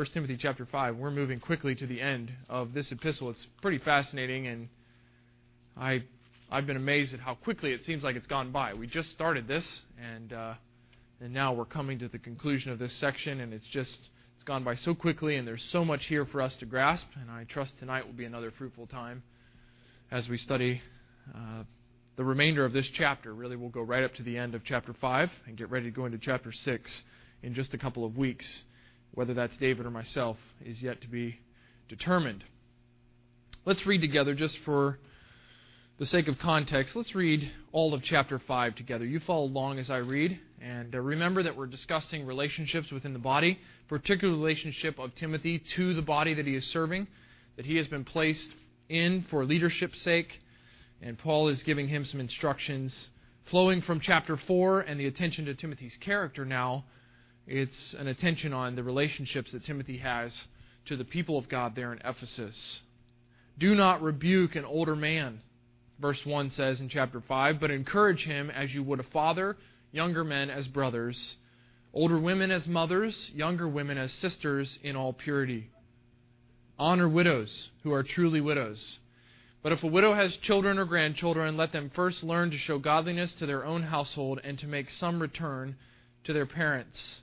1 Timothy chapter 5. We're moving quickly to the end of this epistle. It's pretty fascinating, and I, I've been amazed at how quickly it seems like it's gone by. We just started this, and, uh, and now we're coming to the conclusion of this section, and it's just it's gone by so quickly, and there's so much here for us to grasp, and I trust tonight will be another fruitful time as we study uh, the remainder of this chapter. Really, we'll go right up to the end of chapter 5 and get ready to go into chapter 6 in just a couple of weeks. Whether that's David or myself is yet to be determined. Let's read together just for the sake of context. Let's read all of chapter 5 together. You follow along as I read. And uh, remember that we're discussing relationships within the body, particular relationship of Timothy to the body that he is serving, that he has been placed in for leadership's sake. And Paul is giving him some instructions flowing from chapter 4 and the attention to Timothy's character now it's an attention on the relationships that Timothy has to the people of God there in Ephesus. Do not rebuke an older man, verse 1 says in chapter 5, but encourage him as you would a father, younger men as brothers, older women as mothers, younger women as sisters in all purity. Honor widows who are truly widows. But if a widow has children or grandchildren, let them first learn to show godliness to their own household and to make some return to their parents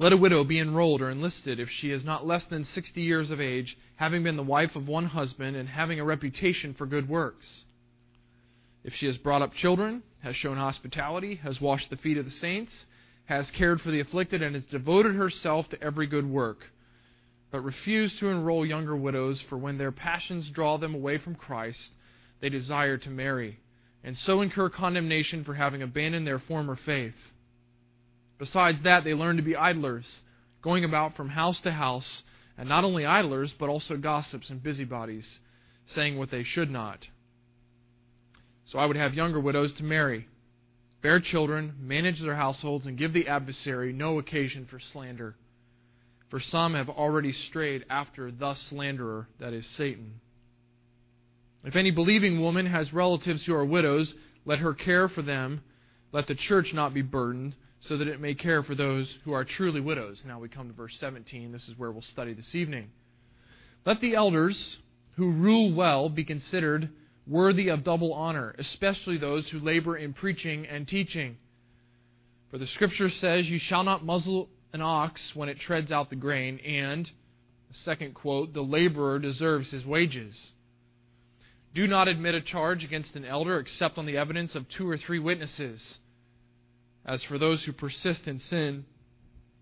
Let a widow be enrolled or enlisted if she is not less than sixty years of age, having been the wife of one husband, and having a reputation for good works. If she has brought up children, has shown hospitality, has washed the feet of the saints, has cared for the afflicted, and has devoted herself to every good work, but refused to enroll younger widows, for when their passions draw them away from Christ, they desire to marry, and so incur condemnation for having abandoned their former faith. Besides that, they learn to be idlers, going about from house to house, and not only idlers, but also gossips and busybodies, saying what they should not. So I would have younger widows to marry, bear children, manage their households, and give the adversary no occasion for slander. For some have already strayed after the slanderer, that is, Satan. If any believing woman has relatives who are widows, let her care for them. Let the church not be burdened so that it may care for those who are truly widows. Now we come to verse 17. This is where we'll study this evening. Let the elders who rule well be considered worthy of double honor, especially those who labor in preaching and teaching. For the Scripture says, You shall not muzzle an ox when it treads out the grain, and, second quote, the laborer deserves his wages. Do not admit a charge against an elder except on the evidence of two or three witnesses. As for those who persist in sin,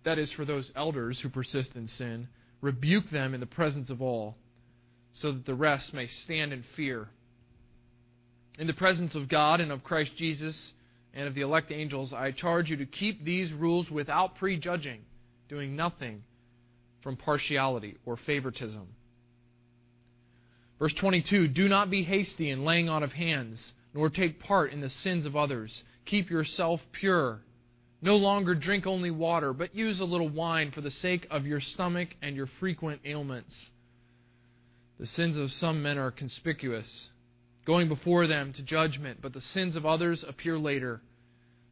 that is, for those elders who persist in sin, rebuke them in the presence of all, so that the rest may stand in fear. In the presence of God and of Christ Jesus and of the elect angels, I charge you to keep these rules without prejudging, doing nothing from partiality or favoritism. Verse 22 Do not be hasty in laying on of hands, nor take part in the sins of others Keep yourself pure. No longer drink only water, but use a little wine for the sake of your stomach and your frequent ailments. The sins of some men are conspicuous, going before them to judgment, but the sins of others appear later.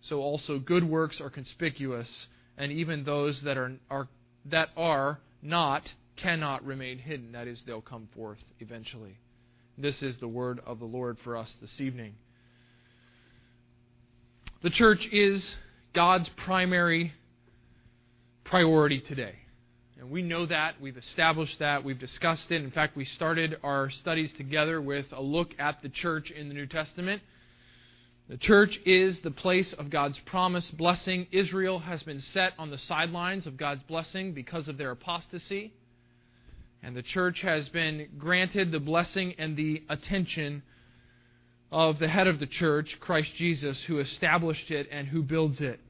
So also good works are conspicuous, and even those that are, are that are not cannot remain hidden. That is, they'll come forth eventually. This is the word of the Lord for us this evening. The church is God's primary priority today. And we know that. We've established that. We've discussed it. In fact, we started our studies together with a look at the church in the New Testament. The church is the place of God's promised blessing. Israel has been set on the sidelines of God's blessing because of their apostasy. And the church has been granted the blessing and the attention of the head of the church, Christ Jesus, who established it and who builds it.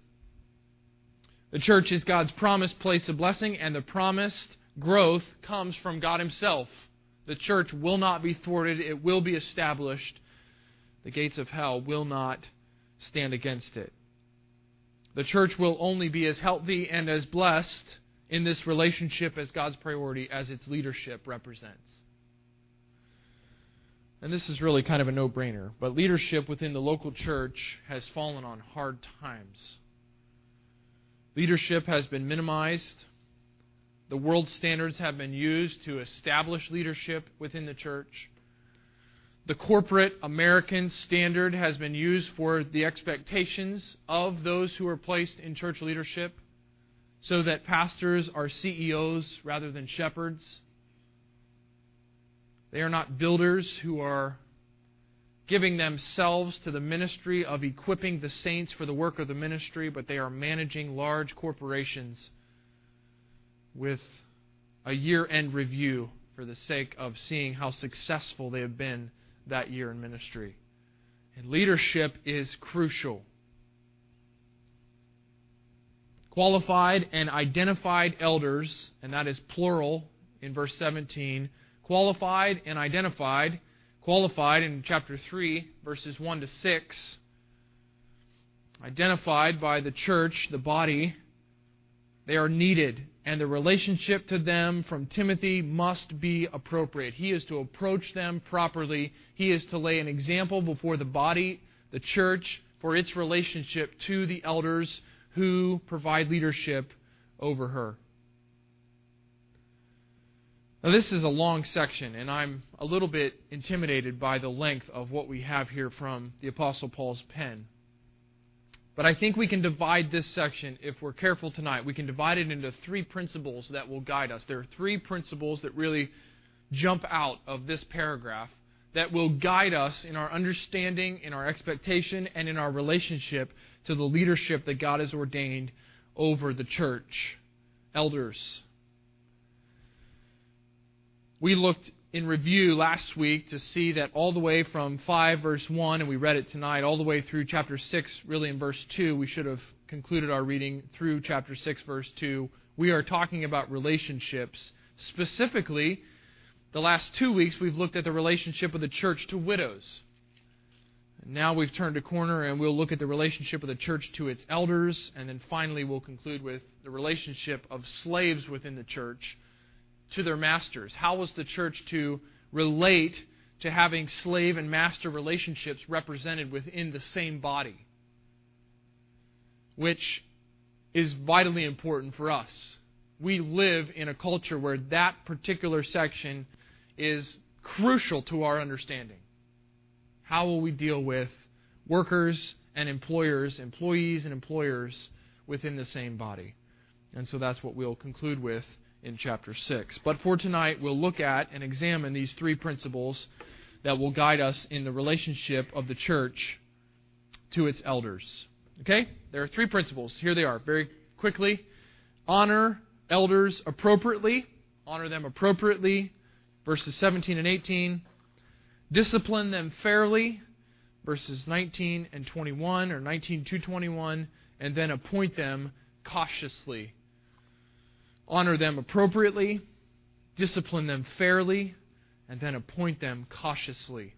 The church is God's promised place of blessing and the promised growth comes from God Himself. The church will not be thwarted, it will be established. The gates of hell will not stand against it. The church will only be as healthy and as blessed in this relationship as God's priority as its leadership represents. And this is really kind of a no brainer, but leadership within the local church has fallen on hard times. Leadership has been minimized. The world standards have been used to establish leadership within the church. The corporate American standard has been used for the expectations of those who are placed in church leadership so that pastors are CEOs rather than shepherds. They are not builders who are giving themselves to the ministry of equipping the saints for the work of the ministry, but they are managing large corporations with a year end review for the sake of seeing how successful they have been that year in ministry. And leadership is crucial. Qualified and identified elders, and that is plural in verse 17, qualified and identified, qualified in chapter 3, verses 1 to 6, identified by the church, the body, they are needed and the relationship to them from Timothy must be appropriate. He is to approach them properly. He is to lay an example before the body, the church, for its relationship to the elders who provide leadership over her. Now, this is a long section, and I'm a little bit intimidated by the length of what we have here from the Apostle Paul's pen. But I think we can divide this section, if we're careful tonight, we can divide it into three principles that will guide us. There are three principles that really jump out of this paragraph that will guide us in our understanding, in our expectation, and in our relationship to the leadership that God has ordained over the church. Elders. We looked in review last week to see that all the way from 5 verse 1, and we read it tonight, all the way through chapter 6, really in verse 2, we should have concluded our reading through chapter 6, verse 2. We are talking about relationships. Specifically, the last two weeks we've looked at the relationship of the church to widows. Now we've turned a corner and we'll look at the relationship of the church to its elders, and then finally we'll conclude with the relationship of slaves within the church to their masters? How was the church to relate to having slave and master relationships represented within the same body? Which is vitally important for us. We live in a culture where that particular section is crucial to our understanding. How will we deal with workers and employers, employees and employers within the same body? And so that's what we'll conclude with in chapter 6. But for tonight, we'll look at and examine these three principles that will guide us in the relationship of the church to its elders. Okay? There are three principles. Here they are, very quickly. Honor elders appropriately. Honor them appropriately. Verses 17 and 18. Discipline them fairly. Verses 19 and 21, or 19 to 21. And then appoint them cautiously honor them appropriately, discipline them fairly, and then appoint them cautiously.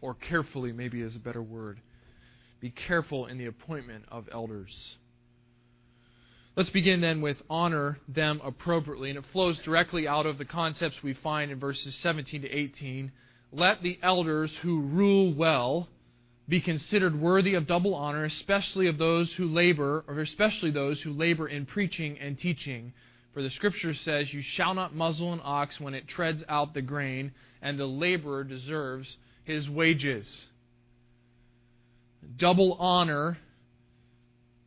Or carefully, maybe is a better word. Be careful in the appointment of elders. Let's begin then with honor them appropriately. And it flows directly out of the concepts we find in verses 17 to 18. Let the elders who rule well be considered worthy of double honor, especially of those who labor, or especially those who labor in preaching and teaching. For the Scripture says, You shall not muzzle an ox when it treads out the grain, and the laborer deserves his wages. Double honor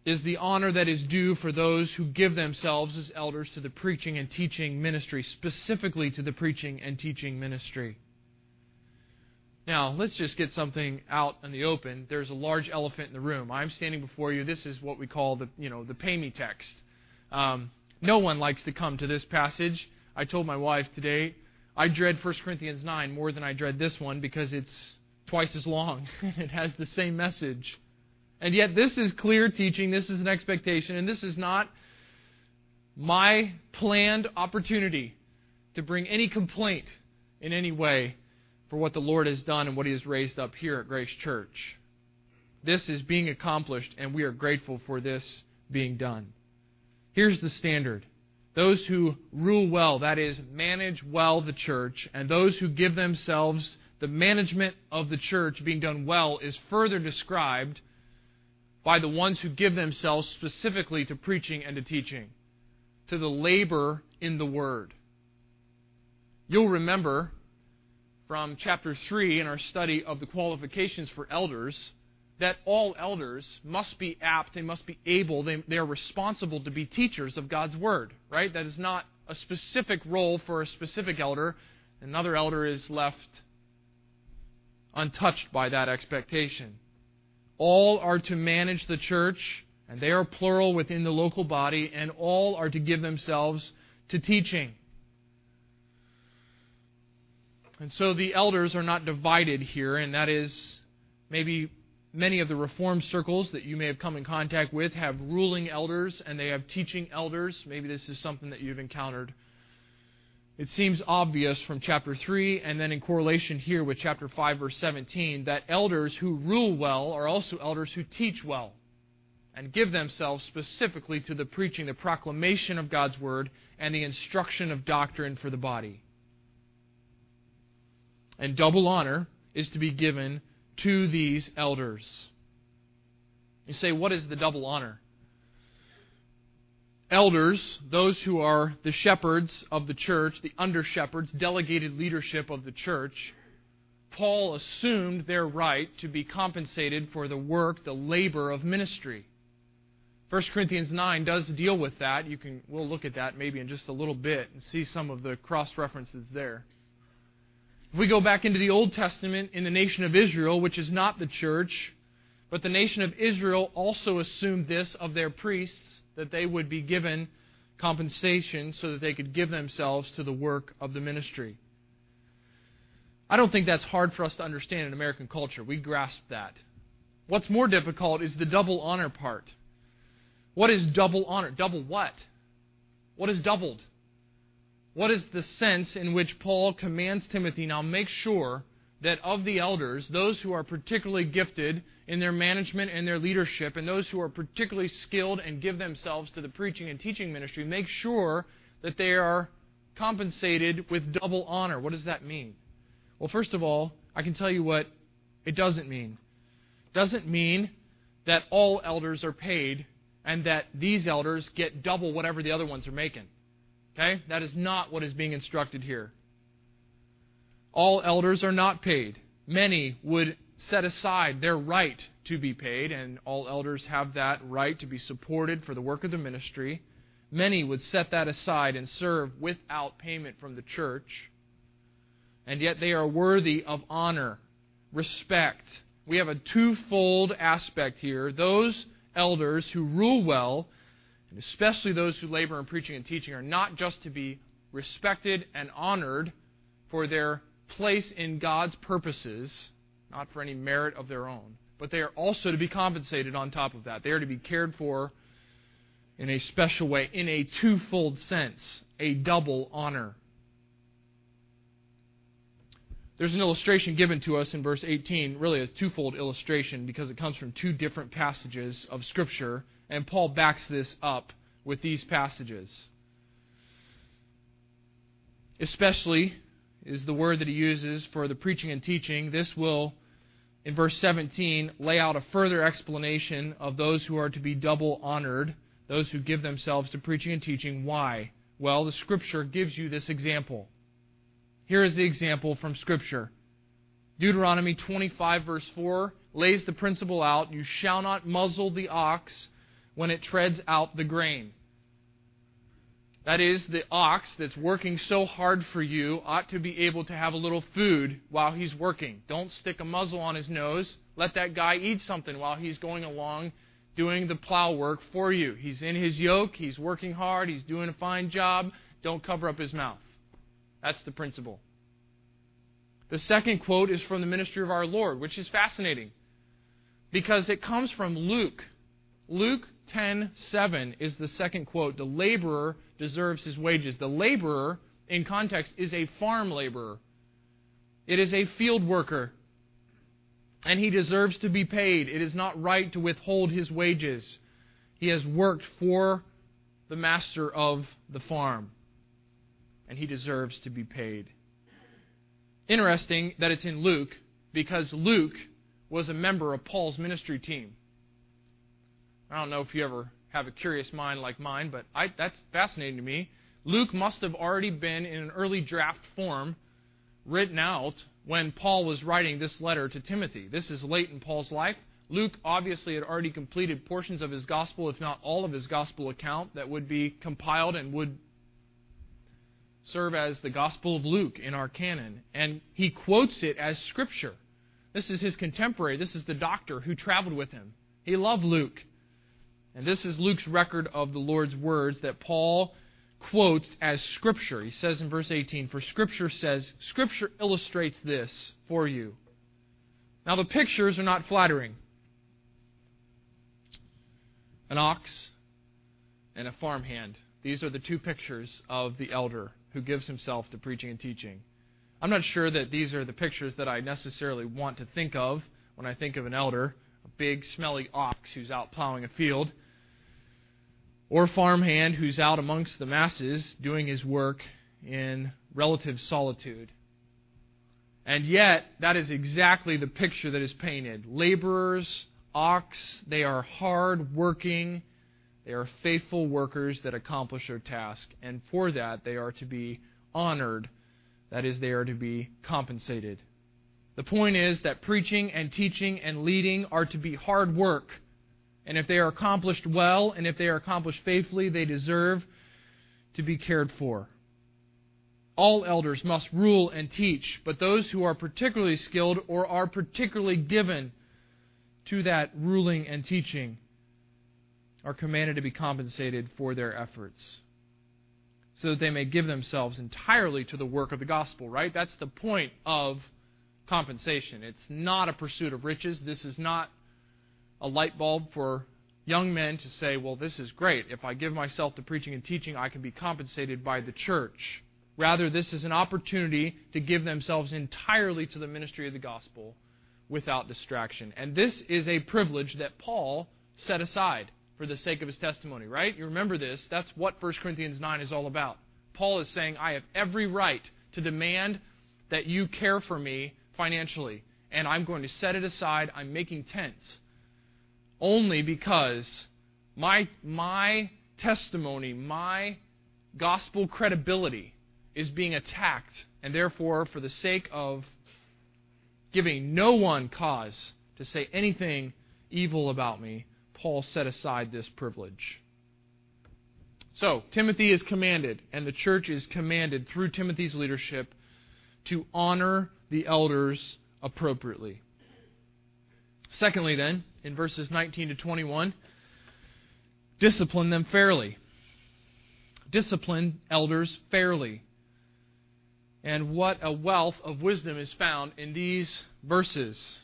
is the honor that is due for those who give themselves as elders to the preaching and teaching ministry, specifically to the preaching and teaching ministry. Now, let's just get something out in the open. There's a large elephant in the room. I'm standing before you. This is what we call the, you know, the pay me text. Um, no one likes to come to this passage. I told my wife today, I dread 1 Corinthians 9 more than I dread this one because it's twice as long. and it has the same message. And yet, this is clear teaching. This is an expectation. And this is not my planned opportunity to bring any complaint in any way for what the Lord has done and what He has raised up here at Grace Church. This is being accomplished, and we are grateful for this being done. Here's the standard those who rule well, that is, manage well the church, and those who give themselves the management of the church being done well is further described by the ones who give themselves specifically to preaching and to teaching, to the labor in the word. You'll remember from chapter 3 in our study of the qualifications for elders that all elders must be apt, they must be able, they, they are responsible to be teachers of God's Word, right? That is not a specific role for a specific elder. Another elder is left untouched by that expectation. All are to manage the church, and they are plural within the local body, and all are to give themselves to teaching. And so the elders are not divided here, and that is maybe many of the reformed circles that you may have come in contact with have ruling elders and they have teaching elders. Maybe this is something that you've encountered. It seems obvious from chapter 3 and then in correlation here with chapter 5, verse 17, that elders who rule well are also elders who teach well and give themselves specifically to the preaching, the proclamation of God's word, and the instruction of doctrine for the body. And double honor is to be given to these elders. You say, what is the double honor? Elders, those who are the shepherds of the church, the under shepherds, delegated leadership of the church, Paul assumed their right to be compensated for the work, the labor of ministry. 1 Corinthians 9 does deal with that. You can we'll look at that maybe in just a little bit and see some of the cross references there. If we go back into the Old Testament in the nation of Israel, which is not the church, but the nation of Israel also assumed this of their priests, that they would be given compensation so that they could give themselves to the work of the ministry. I don't think that's hard for us to understand in American culture. We grasp that. What's more difficult is the double honor part. What is double honor? Double what? What is doubled? What is the sense in which Paul commands Timothy now make sure that of the elders, those who are particularly gifted in their management and their leadership, and those who are particularly skilled and give themselves to the preaching and teaching ministry, make sure that they are compensated with double honor. What does that mean? Well, first of all, I can tell you what it doesn't mean. It doesn't mean that all elders are paid and that these elders get double whatever the other ones are making. Okay? That is not what is being instructed here. All elders are not paid. Many would set aside their right to be paid, and all elders have that right to be supported for the work of the ministry. Many would set that aside and serve without payment from the church. And yet they are worthy of honor, respect. We have a twofold aspect here. Those elders who rule well and especially those who labor in preaching and teaching, are not just to be respected and honored for their place in God's purposes, not for any merit of their own, but they are also to be compensated on top of that. They are to be cared for in a special way, in a twofold sense, a double honor. There's an illustration given to us in verse 18, really a twofold illustration because it comes from two different passages of Scripture and Paul backs this up with these passages. Especially is the word that he uses for the preaching and teaching. This will, in verse 17, lay out a further explanation of those who are to be double honored, those who give themselves to preaching and teaching. Why? Well, the Scripture gives you this example. Here is the example from Scripture. Deuteronomy 25, verse 4, lays the principle out You shall not muzzle the ox when it treads out the grain. That is, the ox that's working so hard for you ought to be able to have a little food while he's working. Don't stick a muzzle on his nose. Let that guy eat something while he's going along doing the plow work for you. He's in his yoke, he's working hard, he's doing a fine job. Don't cover up his mouth. That's the principle. The second quote is from the ministry of our Lord, which is fascinating because it comes from Luke. Luke 10 7 is the second quote. The laborer deserves his wages. The laborer, in context, is a farm laborer, it is a field worker. And he deserves to be paid. It is not right to withhold his wages. He has worked for the master of the farm, and he deserves to be paid. Interesting that it's in Luke, because Luke was a member of Paul's ministry team. I don't know if you ever have a curious mind like mine, but I, that's fascinating to me. Luke must have already been in an early draft form written out when Paul was writing this letter to Timothy. This is late in Paul's life. Luke obviously had already completed portions of his gospel, if not all of his gospel account, that would be compiled and would serve as the Gospel of Luke in our canon. And he quotes it as Scripture. This is his contemporary. This is the doctor who traveled with him. He loved Luke. And this is Luke's record of the Lord's words that Paul quotes as Scripture. He says in verse 18, For Scripture says, Scripture illustrates this for you. Now, the pictures are not flattering an ox and a farmhand. These are the two pictures of the elder who gives himself to preaching and teaching. I'm not sure that these are the pictures that I necessarily want to think of when I think of an elder, a big, smelly ox who's out plowing a field, or a farmhand who's out amongst the masses doing his work in relative solitude. And yet, that is exactly the picture that is painted. Laborers, ox, they are hard working, they are faithful workers that accomplish their task, and for that they are to be honored that is, they are to be compensated. The point is that preaching and teaching and leading are to be hard work. And if they are accomplished well and if they are accomplished faithfully, they deserve to be cared for. All elders must rule and teach, but those who are particularly skilled or are particularly given to that ruling and teaching are commanded to be compensated for their efforts so that they may give themselves entirely to the work of the gospel, right? That's the point of compensation. It's not a pursuit of riches. This is not a light bulb for young men to say, well, this is great. If I give myself to preaching and teaching, I can be compensated by the church. Rather, this is an opportunity to give themselves entirely to the ministry of the gospel without distraction. And this is a privilege that Paul set aside for the sake of his testimony, right? You remember this. That's what 1 Corinthians 9 is all about. Paul is saying, I have every right to demand that you care for me financially, and I'm going to set it aside. I'm making tents. Only because my, my testimony, my gospel credibility is being attacked, and therefore, for the sake of giving no one cause to say anything evil about me, Paul set aside this privilege. So, Timothy is commanded, and the church is commanded through Timothy's leadership to honor the elders appropriately. Secondly, then, in verses 19 to 21, discipline them fairly. Discipline elders fairly. And what a wealth of wisdom is found in these verses.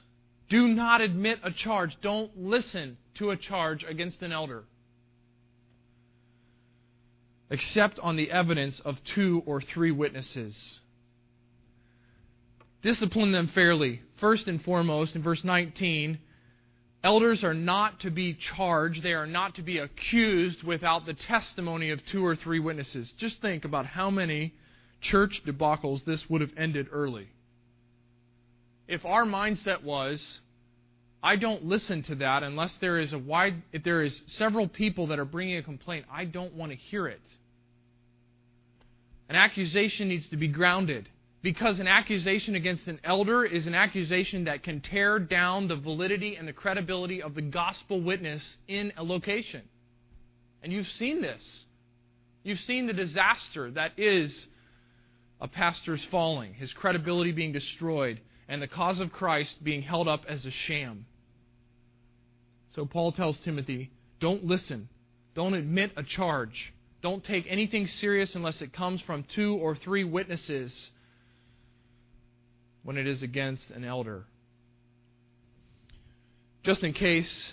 Do not admit a charge. Don't listen to a charge against an elder, except on the evidence of two or three witnesses. Discipline them fairly. First and foremost, in verse 19, elders are not to be charged, they are not to be accused without the testimony of two or three witnesses. Just think about how many church debacles this would have ended early. If our mindset was, I don't listen to that unless there is a wide, if there is several people that are bringing a complaint, I don't want to hear it. An accusation needs to be grounded because an accusation against an elder is an accusation that can tear down the validity and the credibility of the gospel witness in a location. And you've seen this. You've seen the disaster that is a pastor's falling, his credibility being destroyed, and the cause of Christ being held up as a sham. So Paul tells Timothy, don't listen. Don't admit a charge. Don't take anything serious unless it comes from two or three witnesses when it is against an elder. Just in case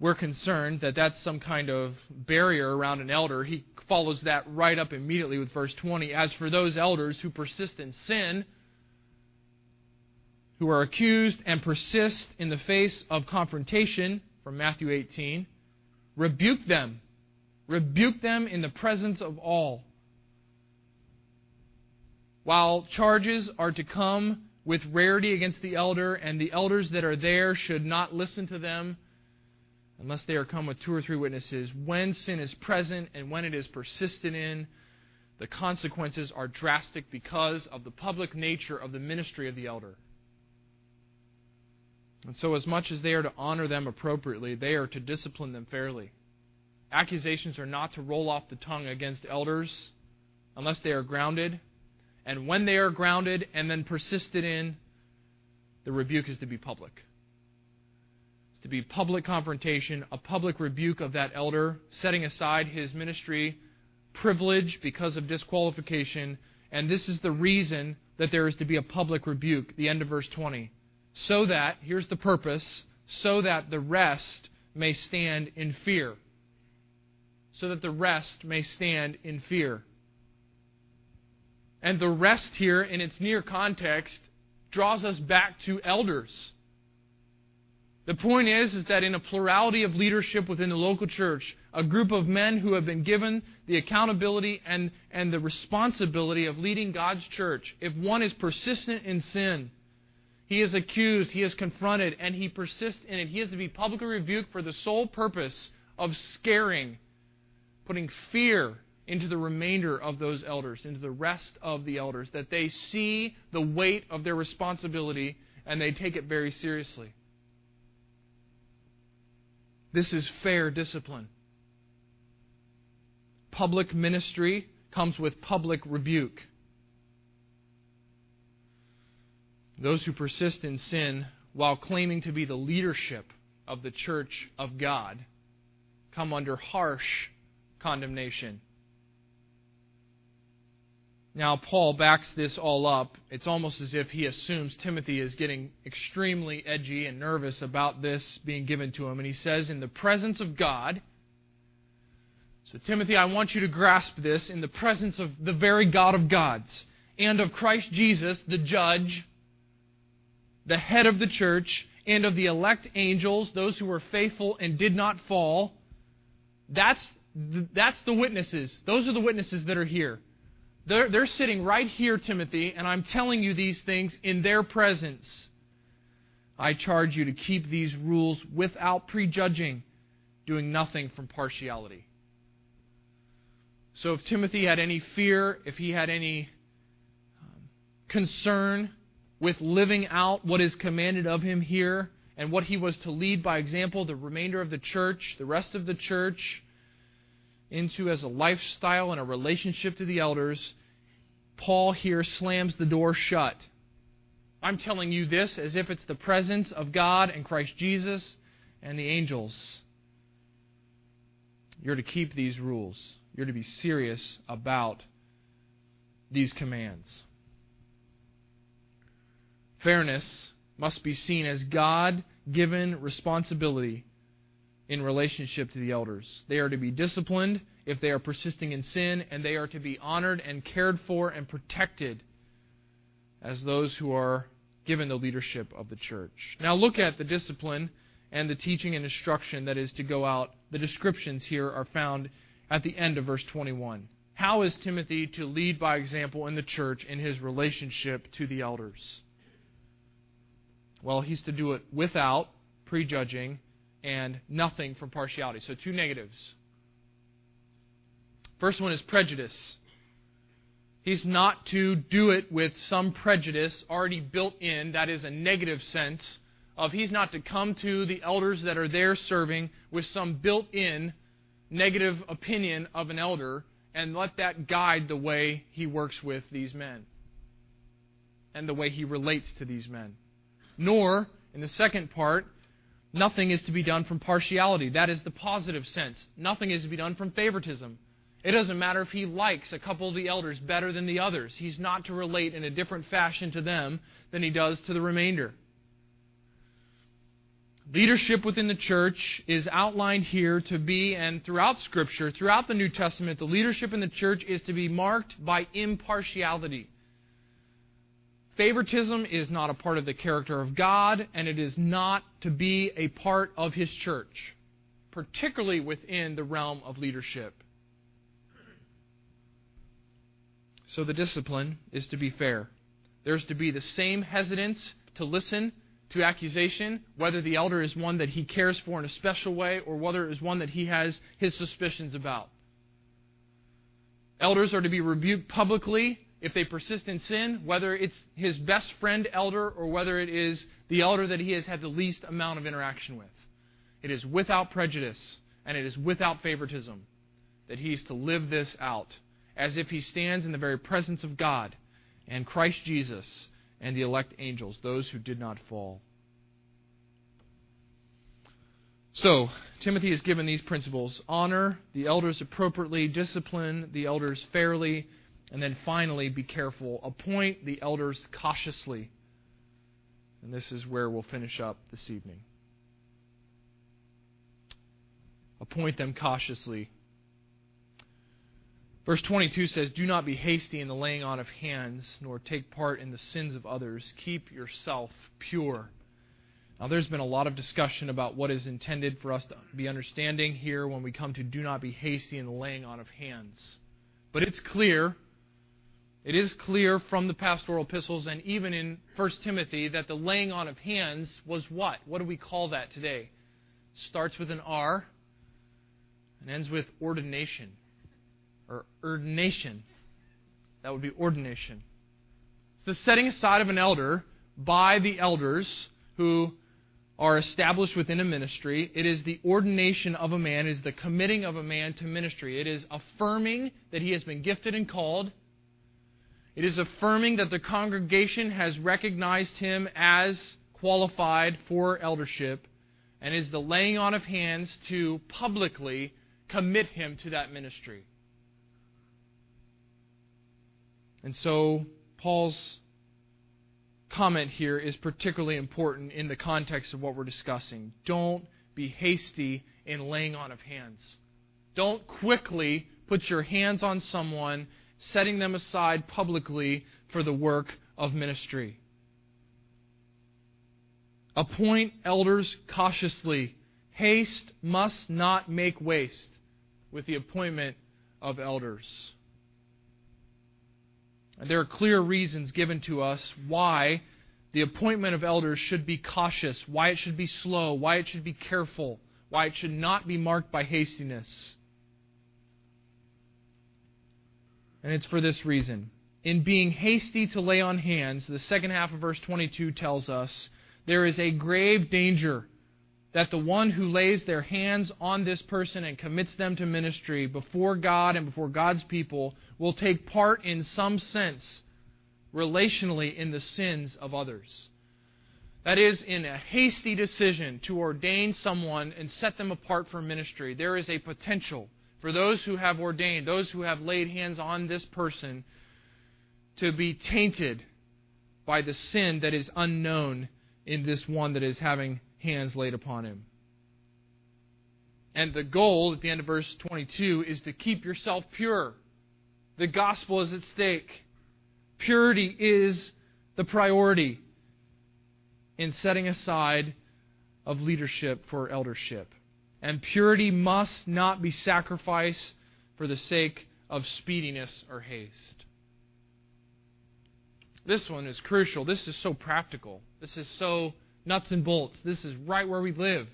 we're concerned that that's some kind of barrier around an elder, he follows that right up immediately with verse 20. As for those elders who persist in sin, who are accused and persist in the face of confrontation, from Matthew 18, rebuke them. Rebuke them in the presence of all. While charges are to come with rarity against the elder, and the elders that are there should not listen to them unless they are come with two or three witnesses. When sin is present and when it is persisted in, the consequences are drastic because of the public nature of the ministry of the elder. And so, as much as they are to honor them appropriately, they are to discipline them fairly. Accusations are not to roll off the tongue against elders unless they are grounded. And when they are grounded and then persisted in, the rebuke is to be public. It's to be public confrontation, a public rebuke of that elder, setting aside his ministry privilege because of disqualification. And this is the reason that there is to be a public rebuke. The end of verse 20 so that, here's the purpose, so that the rest may stand in fear. So that the rest may stand in fear. And the rest here, in its near context, draws us back to elders. The point is, is that in a plurality of leadership within the local church, a group of men who have been given the accountability and, and the responsibility of leading God's church, if one is persistent in sin, he is accused, he is confronted, and he persists in it. He is to be publicly rebuked for the sole purpose of scaring, putting fear into the remainder of those elders, into the rest of the elders, that they see the weight of their responsibility and they take it very seriously. This is fair discipline. Public ministry comes with public rebuke. Those who persist in sin while claiming to be the leadership of the church of God come under harsh condemnation. Now, Paul backs this all up. It's almost as if he assumes Timothy is getting extremely edgy and nervous about this being given to him. And he says, In the presence of God, so Timothy, I want you to grasp this in the presence of the very God of gods and of Christ Jesus, the judge the head of the church, and of the elect angels, those who were faithful and did not fall. That's, that's the witnesses. Those are the witnesses that are here. They're, they're sitting right here, Timothy, and I'm telling you these things in their presence. I charge you to keep these rules without prejudging, doing nothing from partiality. So if Timothy had any fear, if he had any um, concern with living out what is commanded of him here and what he was to lead by example the remainder of the church, the rest of the church, into as a lifestyle and a relationship to the elders, Paul here slams the door shut. I'm telling you this as if it's the presence of God and Christ Jesus and the angels. You're to keep these rules. You're to be serious about these commands. Fairness must be seen as God given responsibility in relationship to the elders. They are to be disciplined if they are persisting in sin, and they are to be honored and cared for and protected as those who are given the leadership of the church. Now look at the discipline and the teaching and instruction that is to go out. The descriptions here are found at the end of verse 21. How is Timothy to lead by example in the church in his relationship to the elders? Well, he's to do it without prejudging and nothing from partiality. So, two negatives. First one is prejudice. He's not to do it with some prejudice already built in, that is a negative sense of he's not to come to the elders that are there serving with some built in negative opinion of an elder and let that guide the way he works with these men and the way he relates to these men nor, in the second part, nothing is to be done from partiality. That is the positive sense. Nothing is to be done from favoritism. It doesn't matter if he likes a couple of the elders better than the others. He's not to relate in a different fashion to them than he does to the remainder. Leadership within the church is outlined here to be, and throughout Scripture, throughout the New Testament, the leadership in the church is to be marked by impartiality. Favoritism is not a part of the character of God, and it is not to be a part of His church, particularly within the realm of leadership. So the discipline is to be fair. There's to be the same hesitance to listen to accusation, whether the elder is one that he cares for in a special way or whether it is one that he has his suspicions about. Elders are to be rebuked publicly if they persist in sin, whether it's his best friend elder or whether it is the elder that he has had the least amount of interaction with. It is without prejudice and it is without favoritism that he is to live this out as if he stands in the very presence of God and Christ Jesus and the elect angels, those who did not fall. So, Timothy is given these principles honor the elders appropriately, discipline the elders fairly, and then finally, be careful. Appoint the elders cautiously. And this is where we'll finish up this evening. Appoint them cautiously. Verse 22 says, Do not be hasty in the laying on of hands, nor take part in the sins of others. Keep yourself pure. Now, there's been a lot of discussion about what is intended for us to be understanding here when we come to do not be hasty in the laying on of hands. But it's clear, it is clear from the pastoral epistles and even in 1 Timothy that the laying on of hands was what? What do we call that today? Starts with an R and ends with ordination or ordination. That would be ordination. It's the setting aside of an elder by the elders who are established within a ministry. It is the ordination of a man, it is the committing of a man to ministry. It is affirming that he has been gifted and called. It is affirming that the congregation has recognized him as qualified for eldership, and is the laying on of hands to publicly commit him to that ministry. And so, Paul's comment here is particularly important in the context of what we're discussing. Don't be hasty in laying on of hands. Don't quickly put your hands on someone, setting them aside publicly for the work of ministry. Appoint elders cautiously. Haste must not make waste with the appointment of elders. And there are clear reasons given to us why the appointment of elders should be cautious, why it should be slow, why it should be careful, why it should not be marked by hastiness. And it's for this reason. In being hasty to lay on hands, the second half of verse 22 tells us there is a grave danger that the one who lays their hands on this person and commits them to ministry before God and before God's people will take part in some sense relationally in the sins of others. That is, in a hasty decision to ordain someone and set them apart for ministry, there is a potential for those who have ordained, those who have laid hands on this person, to be tainted by the sin that is unknown in this one that is having hands laid upon him. And the goal at the end of verse 22 is to keep yourself pure. The gospel is at stake. Purity is the priority in setting aside of leadership for eldership. And purity must not be sacrificed for the sake of speediness or haste. This one is crucial. This is so practical. This is so nuts and bolts. This is right where we live.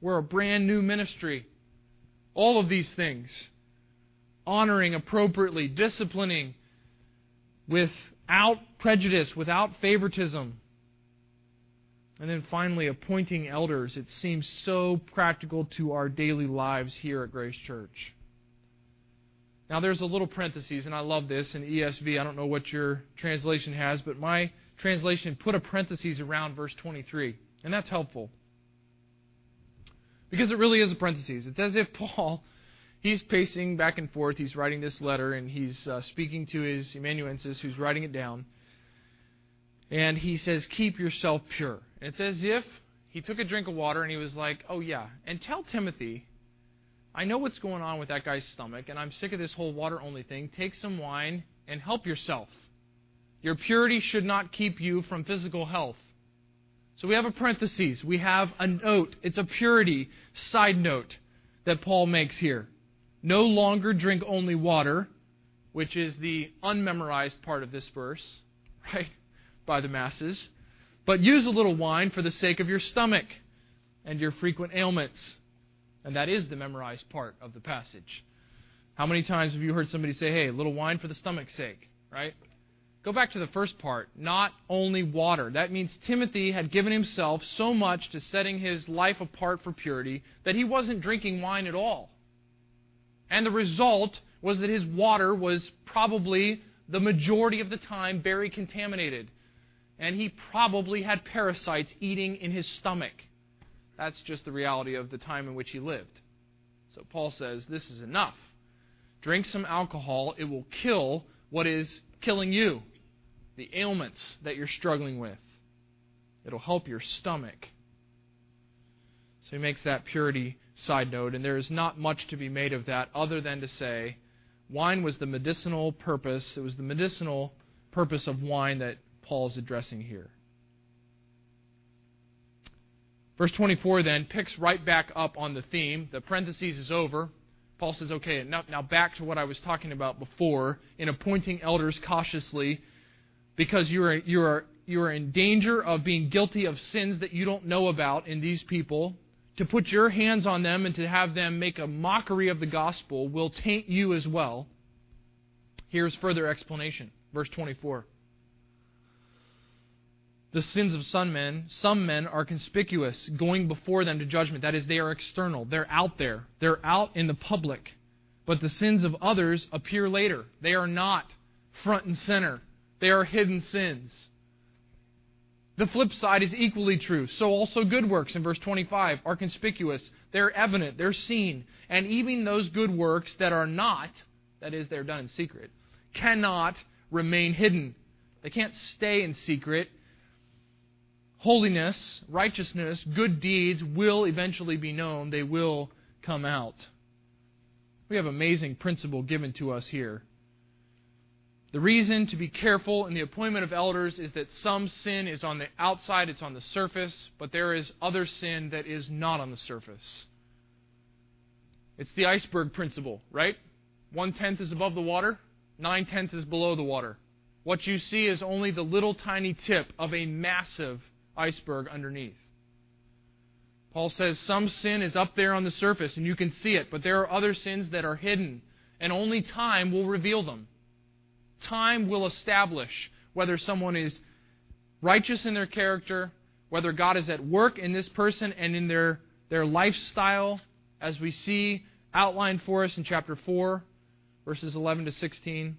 We're a brand new ministry. All of these things honoring appropriately, disciplining without prejudice, without favoritism. And then finally, appointing elders. It seems so practical to our daily lives here at Grace Church. Now, there's a little parenthesis, and I love this in ESV. I don't know what your translation has, but my translation put a parenthesis around verse 23, and that's helpful. Because it really is a parenthesis. It's as if Paul, he's pacing back and forth, he's writing this letter, and he's uh, speaking to his amanuensis who's writing it down. And he says, Keep yourself pure. And it's as if he took a drink of water and he was like, Oh, yeah. And tell Timothy, I know what's going on with that guy's stomach, and I'm sick of this whole water only thing. Take some wine and help yourself. Your purity should not keep you from physical health. So we have a parenthesis. We have a note. It's a purity side note that Paul makes here. No longer drink only water, which is the unmemorized part of this verse, right, by the masses, but use a little wine for the sake of your stomach and your frequent ailments. And that is the memorized part of the passage. How many times have you heard somebody say, hey, a little wine for the stomach's sake, right? Go back to the first part. Not only water. That means Timothy had given himself so much to setting his life apart for purity that he wasn't drinking wine at all. And the result was that his water was probably the majority of the time very contaminated. And he probably had parasites eating in his stomach. That's just the reality of the time in which he lived. So Paul says, This is enough. Drink some alcohol, it will kill what is killing you the ailments that you're struggling with. It'll help your stomach. So he makes that purity side note, and there is not much to be made of that other than to say wine was the medicinal purpose. It was the medicinal purpose of wine that Paul is addressing here. Verse 24 then picks right back up on the theme. The parenthesis is over. Paul says, okay, now, now back to what I was talking about before in appointing elders cautiously because you are, you, are, you are in danger of being guilty of sins that you don't know about in these people. To put your hands on them and to have them make a mockery of the gospel will taint you as well. Here's further explanation. Verse 24. The sins of some men, some men are conspicuous, going before them to judgment. That is, they are external. They're out there. They're out in the public. But the sins of others appear later. They are not front and center. They are hidden sins. The flip side is equally true. So also good works in verse 25 are conspicuous. They're evident. They're seen. And even those good works that are not, that is, they're done in secret, cannot remain hidden. They can't stay in secret. Holiness, righteousness, good deeds will eventually be known. They will come out. We have amazing principle given to us here. The reason to be careful in the appointment of elders is that some sin is on the outside, it's on the surface, but there is other sin that is not on the surface. It's the iceberg principle, right? One tenth is above the water, nine tenths is below the water. What you see is only the little tiny tip of a massive iceberg underneath. Paul says some sin is up there on the surface and you can see it, but there are other sins that are hidden, and only time will reveal them. Time will establish whether someone is righteous in their character, whether God is at work in this person and in their, their lifestyle, as we see outlined for us in chapter 4, verses 11 to 16,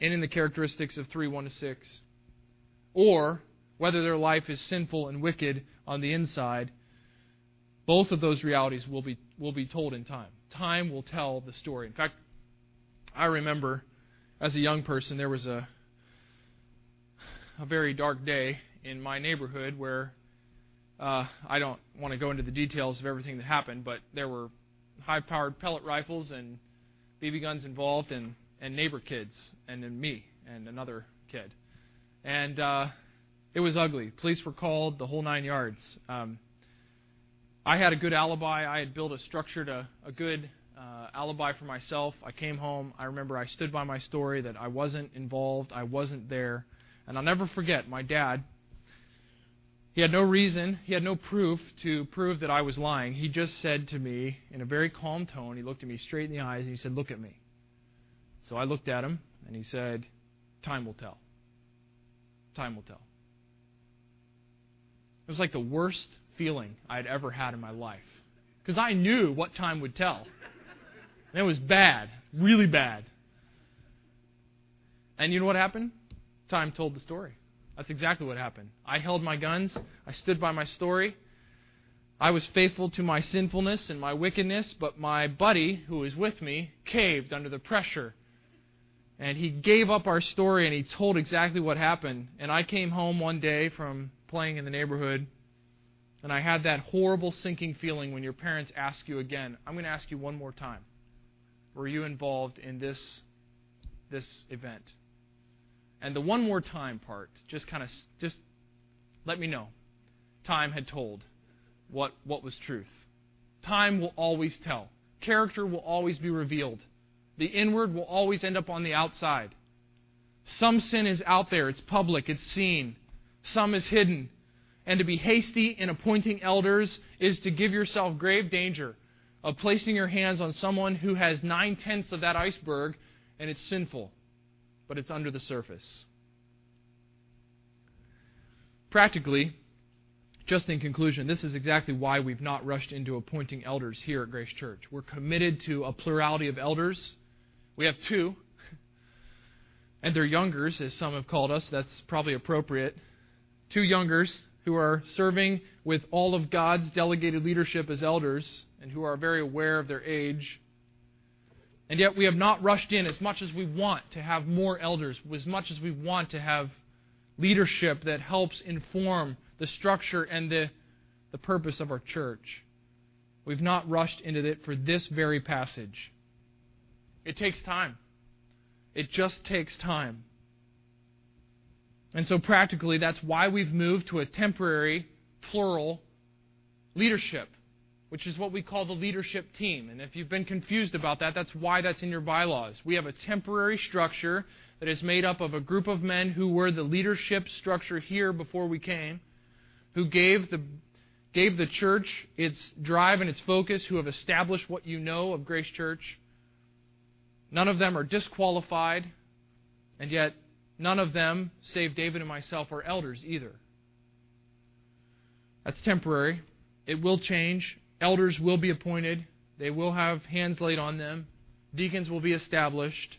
and in the characteristics of 3 1 to 6. Or whether their life is sinful and wicked on the inside. Both of those realities will be, will be told in time. Time will tell the story. In fact, I remember as a young person, there was a a very dark day in my neighborhood where uh, I don't want to go into the details of everything that happened, but there were high-powered pellet rifles and BB guns involved, and and neighbor kids, and then me and another kid, and uh, it was ugly. Police were called, the whole nine yards. Um, I had a good alibi. I had built a structured a, a good uh, alibi for myself. I came home. I remember I stood by my story that I wasn't involved, I wasn't there. And I'll never forget my dad. He had no reason, he had no proof to prove that I was lying. He just said to me in a very calm tone, he looked at me straight in the eyes and he said, Look at me. So I looked at him and he said, Time will tell. Time will tell. It was like the worst feeling I'd ever had in my life. Because I knew what time would tell. And it was bad, really bad. And you know what happened? Time told the story. That's exactly what happened. I held my guns, I stood by my story. I was faithful to my sinfulness and my wickedness, but my buddy, who was with me, caved under the pressure. And he gave up our story and he told exactly what happened. And I came home one day from playing in the neighborhood, And I had that horrible sinking feeling when your parents ask you again, I'm going to ask you one more time. Were you involved in this this event? And the one more time part, just kind of just let me know. Time had told what what was truth. Time will always tell. Character will always be revealed. The inward will always end up on the outside. Some sin is out there, it's public, it's seen. Some is hidden. And to be hasty in appointing elders is to give yourself grave danger of placing your hands on someone who has nine tenths of that iceberg and it's sinful, but it's under the surface. Practically, just in conclusion, this is exactly why we've not rushed into appointing elders here at Grace Church. We're committed to a plurality of elders. We have two, and they're youngers, as some have called us. That's probably appropriate. Two youngers who are serving with all of God's delegated leadership as elders and who are very aware of their age. And yet we have not rushed in as much as we want to have more elders, as much as we want to have leadership that helps inform the structure and the, the purpose of our church. We've not rushed into it for this very passage. It takes time. It just takes time. And so, practically, that's why we've moved to a temporary, plural leadership, which is what we call the leadership team. And if you've been confused about that, that's why that's in your bylaws. We have a temporary structure that is made up of a group of men who were the leadership structure here before we came who gave the, gave the church its drive and its focus, who have established what you know of Grace Church. None of them are disqualified, and yet none of them, save David and myself, are elders either. That's temporary. It will change. Elders will be appointed. They will have hands laid on them. Deacons will be established.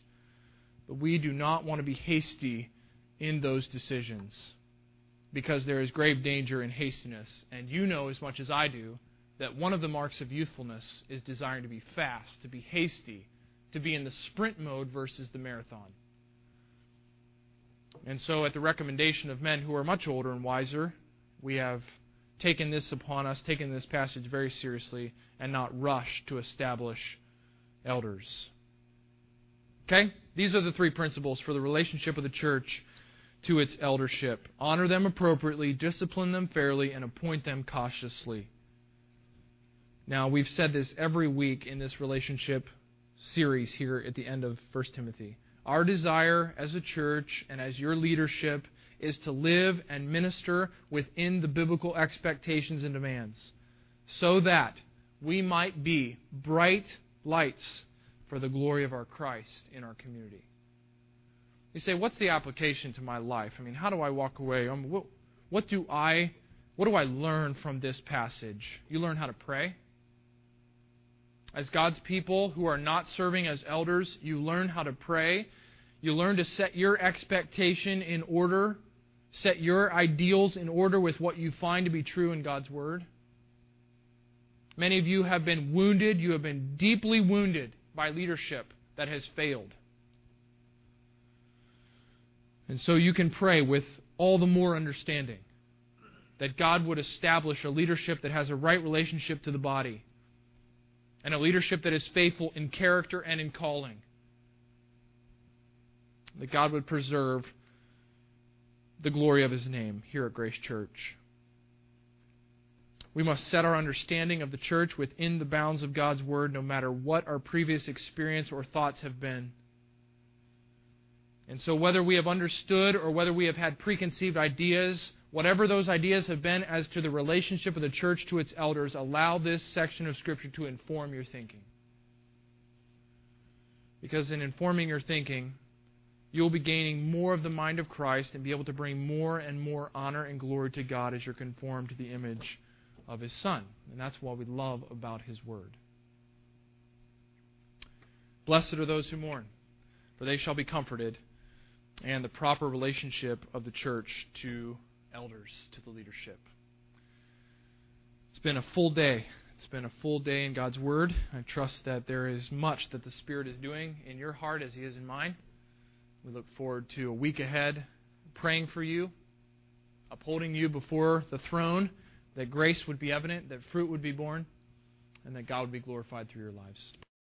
But we do not want to be hasty in those decisions because there is grave danger in hastiness. And you know as much as I do that one of the marks of youthfulness is desiring to be fast, to be hasty, to be in the sprint mode versus the marathon. And so, at the recommendation of men who are much older and wiser, we have taken this upon us, taken this passage very seriously, and not rushed to establish elders. Okay? These are the three principles for the relationship of the church to its eldership. Honor them appropriately, discipline them fairly, and appoint them cautiously. Now, we've said this every week in this relationship series here at the end of 1 Timothy. Our desire as a church and as your leadership is to live and minister within the biblical expectations and demands so that we might be bright lights for the glory of our Christ in our community. You say, what's the application to my life? I mean, how do I walk away? Um, what, what do I what do I learn from this passage? You learn how to pray. As God's people who are not serving as elders, you learn how to pray. You learn to set your expectation in order, set your ideals in order with what you find to be true in God's Word. Many of you have been wounded, you have been deeply wounded by leadership that has failed. And so you can pray with all the more understanding that God would establish a leadership that has a right relationship to the body and a leadership that is faithful in character and in calling. That God would preserve the glory of His name here at Grace Church. We must set our understanding of the church within the bounds of God's Word, no matter what our previous experience or thoughts have been. And so, whether we have understood or whether we have had preconceived ideas, whatever those ideas have been as to the relationship of the church to its elders, allow this section of Scripture to inform your thinking. Because in informing your thinking, you'll be gaining more of the mind of Christ and be able to bring more and more honor and glory to God as you're conformed to the image of His Son. And that's what we love about His Word. Blessed are those who mourn, for they shall be comforted and the proper relationship of the church to elders, to the leadership. It's been a full day. It's been a full day in God's Word. I trust that there is much that the Spirit is doing in your heart as He is in mine. We look forward to a week ahead praying for you, upholding you before the throne that grace would be evident, that fruit would be borne, and that God would be glorified through your lives.